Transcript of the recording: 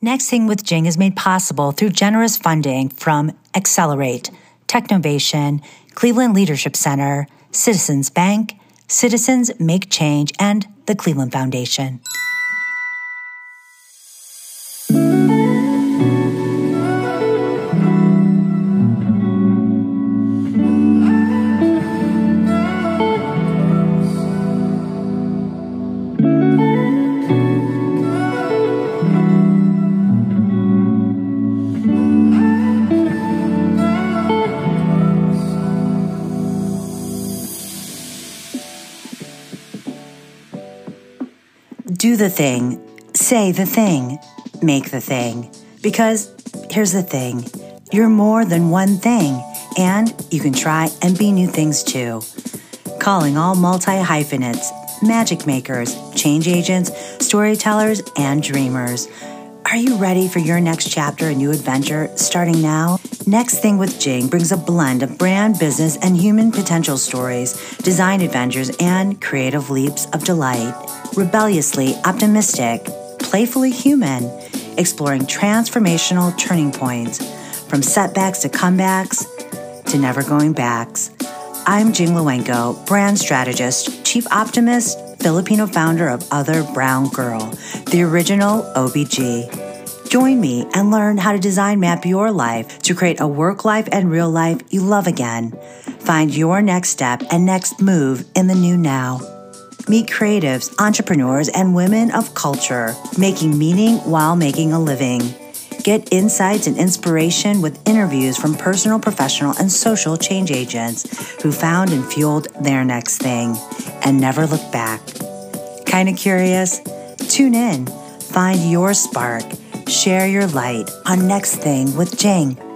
Next Thing with Jing is made possible through generous funding from Accelerate, Technovation, Cleveland Leadership Center, Citizens Bank, Citizens Make Change, and the Cleveland Foundation. Do the thing, say the thing, make the thing. Because here's the thing you're more than one thing, and you can try and be new things too. Calling all multi hyphenates, magic makers, change agents, storytellers, and dreamers. Are you ready for your next chapter, a new adventure starting now? Next Thing with Jing brings a blend of brand, business, and human potential stories, design adventures, and creative leaps of delight. Rebelliously optimistic, playfully human, exploring transformational turning points from setbacks to comebacks to never going backs. I'm Jing Lauengco, brand strategist, chief optimist, Filipino founder of Other Brown Girl, the original OBG. Join me and learn how to design map your life to create a work life and real life you love again. Find your next step and next move in the new now. Meet creatives, entrepreneurs, and women of culture making meaning while making a living. Get insights and inspiration with interviews from personal, professional, and social change agents who found and fueled their next thing and never looked back. Kinda curious? Tune in, find your spark, share your light on Next Thing with Jing.